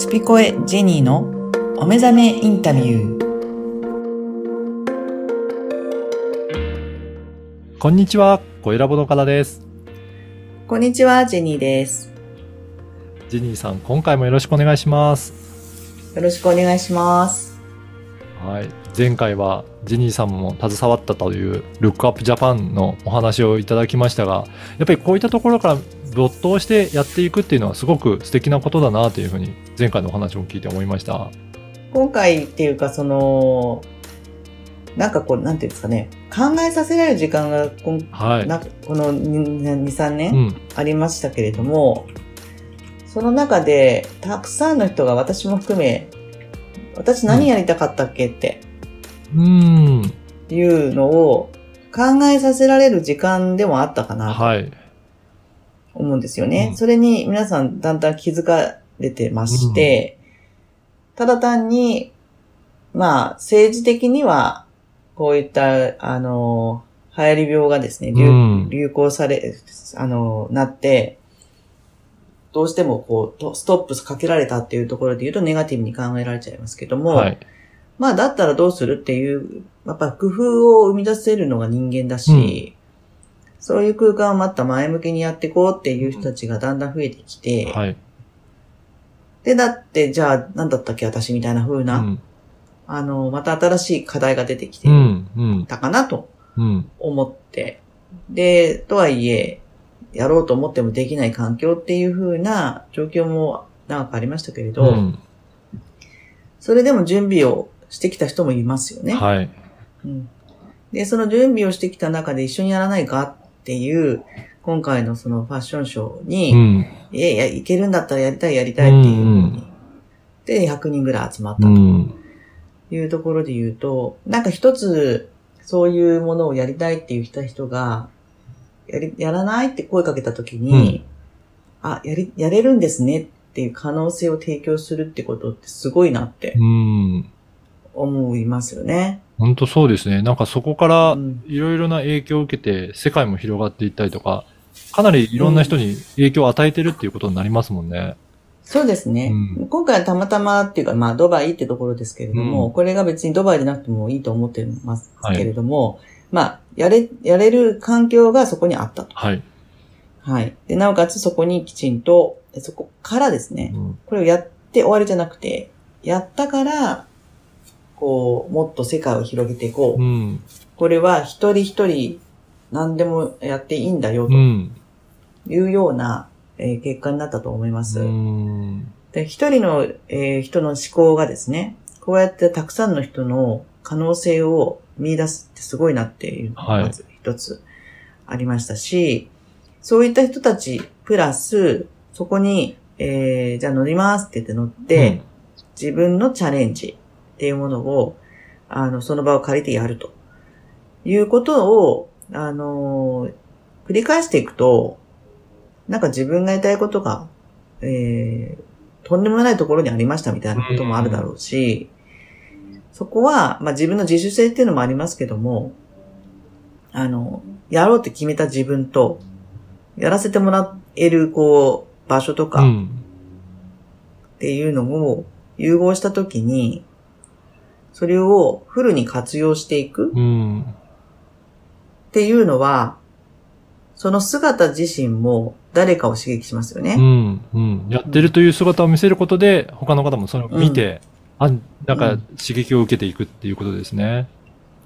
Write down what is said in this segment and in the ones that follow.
スピコエジェニーのお目覚めインタビュー。こんにちは、小ラボの方です。こんにちは、ジェニーです。ジェニーさん、今回もよろしくお願いします。よろしくお願いします。はい。前回はジェニーさんも携わったというルックアップジャパンのお話をいただきましたが、やっぱりこういったところから没頭してやっていくっていうのはすごく素敵なことだなというふうに前回のお話も聞いて思いました。今回っていうか、その、なんかこう、なんていうんですかね、考えさせられる時間がこん、はい。なこの2、3う年ん。ありましたけれども、その中で、たくさんの人が私も含め、私何やりたかったっけってうん。いうのを考えさせられる時間でもあったかなとはい。思うんですよね。うんそれに皆さんだんだん気づかれてまして、ただ単に、まあ、政治的には、こういった、あの、流行り病がですね、流,、うん流行され、あの、なって、どうしてもこう、とストップかけられたっていうところで言うとネガティブに考えられちゃいますけども、はい。まあ、だったらどうするっていう、やっぱ工夫を生み出せるのが人間だし、そういう空間をまた前向きにやっていこうっていう人たちがだんだん増えてきて、はい。で、だって、じゃあ、なんだったっけ私みたいな風な、うん。あの、また新しい課題が出てきてうん。うん。たかなとうん。思って、で、とはいえ、やろうと思ってもできない環境っていう風な状況も長くありましたけれど、うん。それでも準備をしてきた人もいますよね。はい。うんで、その準備をしてきた中で一緒にやらないかっていう、今回のそのファッションショーに、うん。え、や、いけるんだったらやりたいやりたいっていうふうに。で、100人ぐらい集まったとうん。いうところで言うと、なんか一つ、そういうものをやりたいっていう人人が、やり、やらないって声かけたときに、あ、やり、やれるんですねっていう可能性を提供するってことってすごいなってうん。思いますよね。本当そうですね。なんかそこからうんいろいろな影響を受けて世界も広がっていったりとか、かなりいろんな人に影響を与えてるっていうことになりますもんね。そうですね。うん今回はたまたまっていうか、まあ、ドバイってところですけれども、うんこれが別にドバイでなくてもいいと思ってますけれども、まあ、やれ、やれる環境がそこにあったと。はい。はい。で、なおかつそこにきちんと、そこからですね、うんこれをやって終わりじゃなくて、やったから、こう、もっと世界を広げていこう。うん。これは一人一人何でもやっていいんだよとうん。いうような、えー結果になったと思います。うん。で、一人の、えー人の思考がですね、こうやってたくさんの人の可能性を見出すってすごいなっていうのがはいまず一つありましたし、そういった人たちプラス、そこに、えーじゃあ乗りますって言って乗って、自分のチャレンジっていうものを、あの、その場を借りてやるということを、あのー繰り返していくと、なんか自分がやりたいことが、えーとんでもないところにありましたみたいなこともあるだろうし、そこは、まあ自分の自主性っていうのもありますけども、あの、やろうって決めた自分と、やらせてもらえる、こう、場所とか、うん。っていうのを融合したときに、それをフルに活用していくうん。っていうのは、その姿自身も誰かを刺激しますよね。うん。うん。やってるという姿を見せることで、他の方もそれを見て、あ、なんか刺激を受けていくっていうことですね。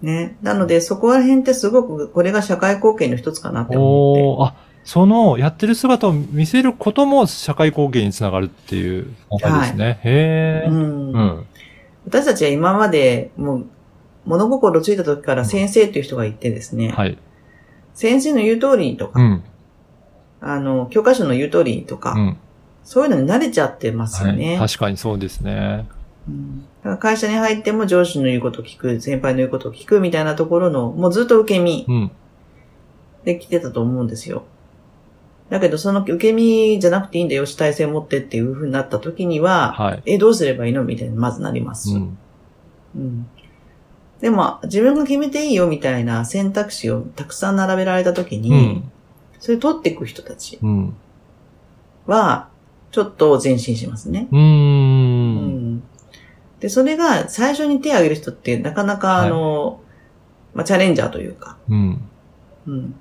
ね。なので、そこら辺ってすごく、これが社会貢献の一つかなって思って。あ、そのやってる姿を見せることも社会貢献につながるっていう考えですね。へえ。うんうん。私たちは今まで、もう、物心ついた時から先生っていう人がいてですね、はい。先生の言う通りにとか、うん。あの、教科書の言う通りにとか、うん。そういうのに慣れちゃってますよね。はい。確かにそうですね。うんだから会社に入っても上司の言うことを聞く、先輩の言うことを聞くみたいなところの、もうずっと受け身うん。で来てたと思うんですよ。だけどその受け身じゃなくていいんだよ、主体性を持ってっていう風になった時には、はい。え、どうすればいいの？みたいにまずなります。うん。うんでも、自分が決めていいよみたいな選択肢をたくさん並べられた時に、うん。それ取っていく人たちうん。は、ちょっと前進しますね。うー。うんん。で、それが最初に手を挙げる人ってなかなか、はいあの、まあ、チャレンジャーというか、うん。うん。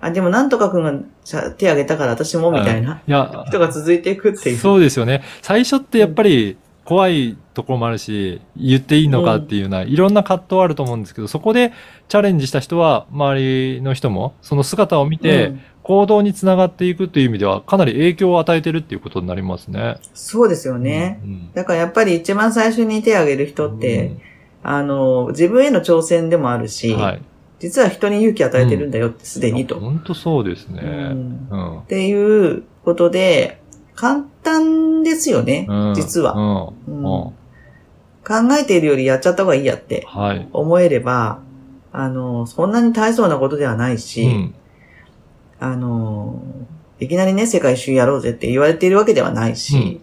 あ、でもなんとかくんが手を挙げたから私もみたいないや、人が続いていくっていう。そうですよね。最初ってやっぱり怖いところもあるし、言っていいのかっていうような、いろんな葛藤あると思うんですけど、そこでチャレンジした人は、周りの人も、その姿を見て、うん行動につながっていくという意味では、かなり影響を与えてるっていうことになりますね。そうですよね。うん。だからやっぱり一番最初に手を挙げる人って、あの、自分への挑戦でもあるし、うんはい。実は人に勇気を与えてるんだよってすでにと。本当そうですね。っていうことで、簡単ですよね、うん実は、考えているよりやっちゃった方がいいやってはい。思えれば、あの、そんなに大層なことではないし、うん。あの、いきなりね、世界一周やろうぜって言われているわけではないうんし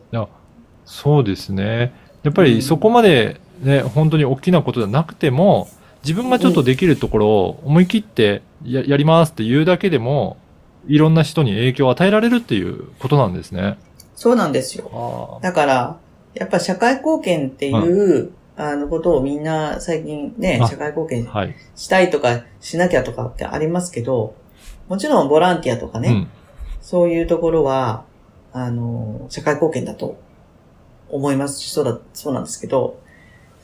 そうですね。やっぱりそこまでね、本当に大きなことじゃなくても、自分がちょっとできるところを思い切ってややりますって言うだけでも、いろんな人に影響を与えられるっていうことなんですね。そうなんですよ。あだから、やっぱ社会貢献っていう、あのことをみんな最近ねあ、社会貢献はい。したいとかしなきゃとかってありますけど、もちろんボランティアとかね、うん。そういうところは、あの、社会貢献だと思いますし、そうだ、そうなんですけど、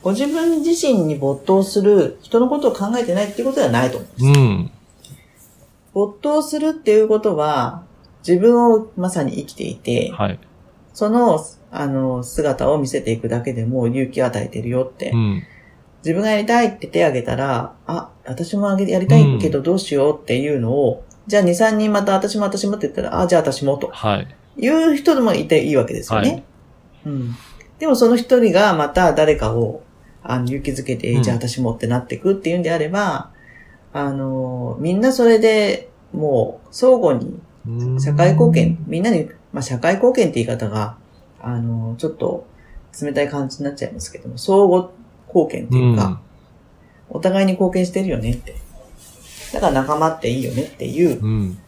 ご自分自身に没頭する、人のことを考えてないっていうことではないと思うんです。うん。没頭するっていうことは、自分をまさに生きていて、はい。その、あの、姿を見せていくだけでも勇気を与えてるよって。うん。自分がやりたいって手を挙げたら、あ、私もあげやりたいけどどうしようっていうのを、じゃあ2、3人また私も私もって言ったら、あ、じゃあ私もとはい。いう人でもいていいわけですよね。はいうん。でもその一人がまた誰かをあの勇気づけて、うんじゃあ私もってなっていくっていうんであれば、あの、みんなそれでもう相互にうん社会貢献、みんなに、まあ、社会貢献って言い方が、あの、ちょっと冷たい感じになっちゃいますけども、相互貢献っていうか、お互いに貢献してるよねって。だから仲間っていいよねっていう、うん。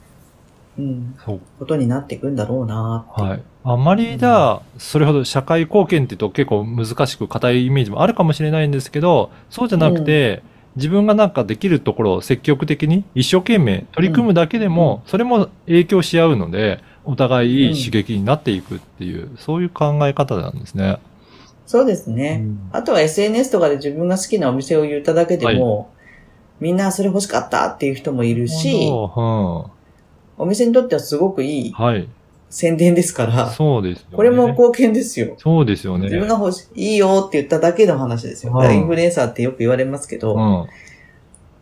うん。うん、そう。ことになっていくんだろうな。はい。あまりじゃあ、それほど社会貢献って言うと結構難しく硬いイメージもあるかもしれないんですけど、そうじゃなくて、自分がなんかできるところを積極的に一生懸命取り組むだけでも、それも影響し合うので、お互いいい刺激になっていくっていう、そういう考え方なんですね。そうですね。あとは SNS とかで自分が好きなお店を言っただけでも、みんなそれ欲しかったっていう人もいるし、はお店にとってはすごくいいはい。宣伝ですから、そうですよね。これも貢献ですよ。そうですよね。自分が欲しい、いいよって言っただけの話ですよ。うんインフルエンサーってよく言われますけど、うん。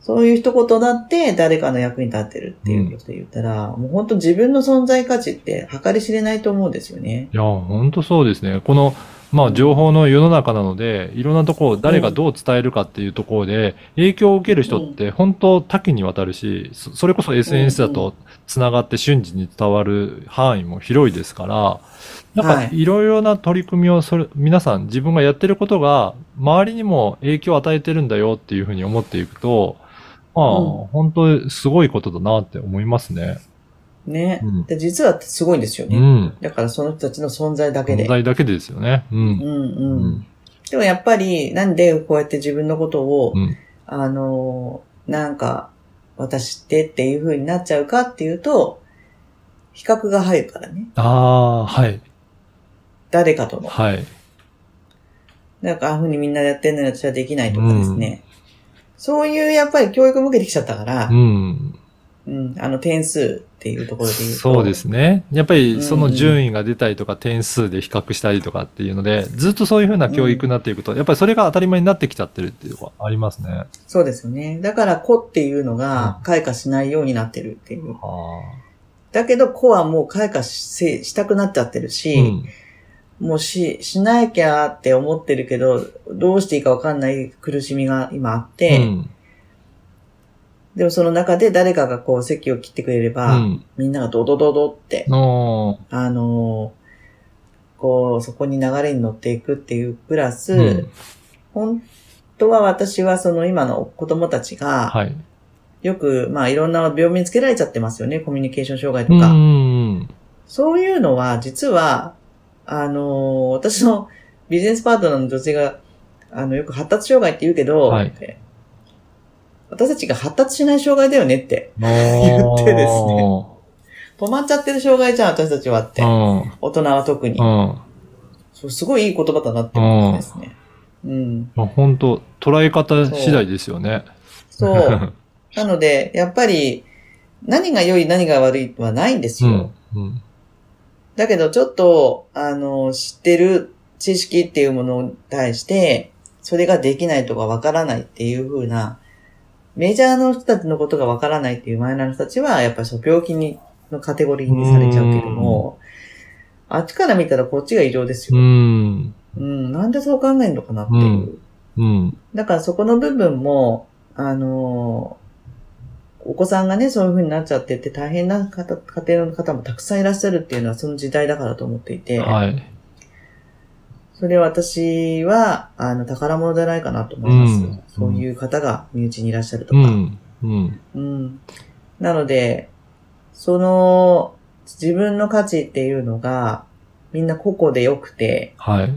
そういう一言だって誰かの役に立ってるっていうことで言ったら、もう本当自分の存在価値って計り知れないと思うんですよね。いや、本当そうですね。この、まあ、情報の世の中なので、いろんなところを誰がどう伝えるかっていうところで、影響を受ける人って本当多岐にわたるし、そそれこそ SNS だと繋がって瞬時に伝わる範囲も広いですから、なんかはい。いろいろな取り組みをそれ、皆さん自分がやってることが周りにも影響を与えてるんだよっていうふうに思っていくと、まあ、うん。本当すごいことだなって思いますね。ね。うんで実はすごいんですよね。うん。だからその人たちの存在だけで問。題だけでですよね。うん。うんううん。ん。でもやっぱり、なんでこうやって自分のことを、うんあの、なんか、私ってっていう風になっちゃうかっていうと、比較が入るからね。ああ、はい。誰かとの。はい。なんか、ああいう風にみんなやってんのに私はできないとかですね。そういう、やっぱり教育を受けてきちゃったからう、ん。うん、あの、点数っていうところで言うと。そうですね。やっぱりそのうん順位が出たりとか点数で比較したりとかっていうので、ずっとそういうふうな教育になっていくと、やっぱりそれが当たり前になってきちゃってるっていうのがありますね。そうですよね。だから、子っていうのが開花しないようになってるっていう。あだけど、子はもう開花ししたくなっちゃってるあ。し、うん。もうし、しなきゃって思ってるけど、どうしていいかわかんない苦しみが今あって、うん。でもその中で誰かがこう席を切ってくれれうば、ん。みんながドドドドって、のあのーこう、そこに流れに乗っていくっていうプラス、うん本当は私はその今の子供たちが、はい。よく、まあいろんな病名つけられちゃってますよね。コミュニケーション障害うとか。ん。そういうのは、実は、あの、私のビジネスパートナーの女性が、あの、よく発達障害って言うけど、はい私たちが発達しない障害だよねって、言ってですね止まっちゃってる障害じゃん、私たちはって。うん。大人は特に。うん。そうすごいいい言葉だなって思うんですね。うん。まあ、本当捉え方次第ですよね。そう。なので、やっぱり、何が良い何が悪いはないんですよ。うん。うん。だけど、ちょっと、あの、知ってる知識っていうものに対して、それができないとかわからないっていう風な、メジャーの人たちのことがわからないっていうマイナーの人たちは、やっぱりそう病気に、のカテゴリーにされちゃうけども、あっちから見たらこっちが異常ですうよ。ん。うん、なんでそう考えるのかなっていう。うんうん。だからそこの部分も、あのお子さんがね、そういう風になっちゃってて大変な方、家庭の方もたくさんいらっしゃるっていうのはその時代だからと思っていて、はい。それは私は、あの、宝物じゃないかなと思います。うんそういう方が身内にいらっしゃるとか。うん。うん。うんなので、その、自分の価値っていうのが、みんな個々で良くて、はい。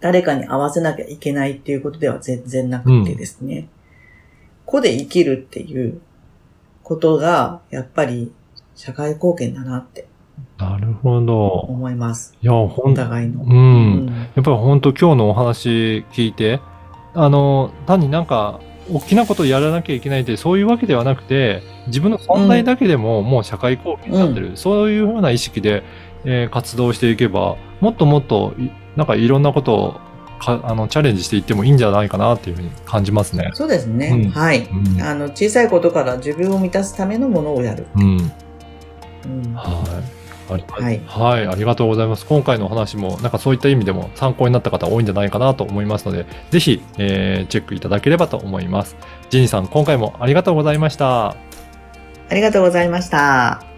誰かに合わせなきゃいけないっていうことでは全然なくてですね。個で生きるっていうことが、やっぱり社会貢献だなってなるほど。思います。いや、ほおん互いの。う。うんやっぱり本当今日のお話聞いて、あの、単になんか、大きなことをやらなきゃいけないって、そういうわけではなくて、自分の存在だけでももう社会貢献になってる。そういうふうな意識で、えー活動していけば、もっともっとい、なんかいろんなことをかあのチャレンジしていってもいいんじゃないかなっていうふうに感じますね。そうですね。うんはい。うん。あの、小さいことから自分を満たすためのものをやる。うん。うんはい。ありはいはい、ありがとうございます。今回のお話も、なんかそういった意味でも参考になった方多いんじゃないかなと思いますので、ぜひ、えーチェックいただければと思います。ジニーさん、今回もありがとうございました。ありがとうございました。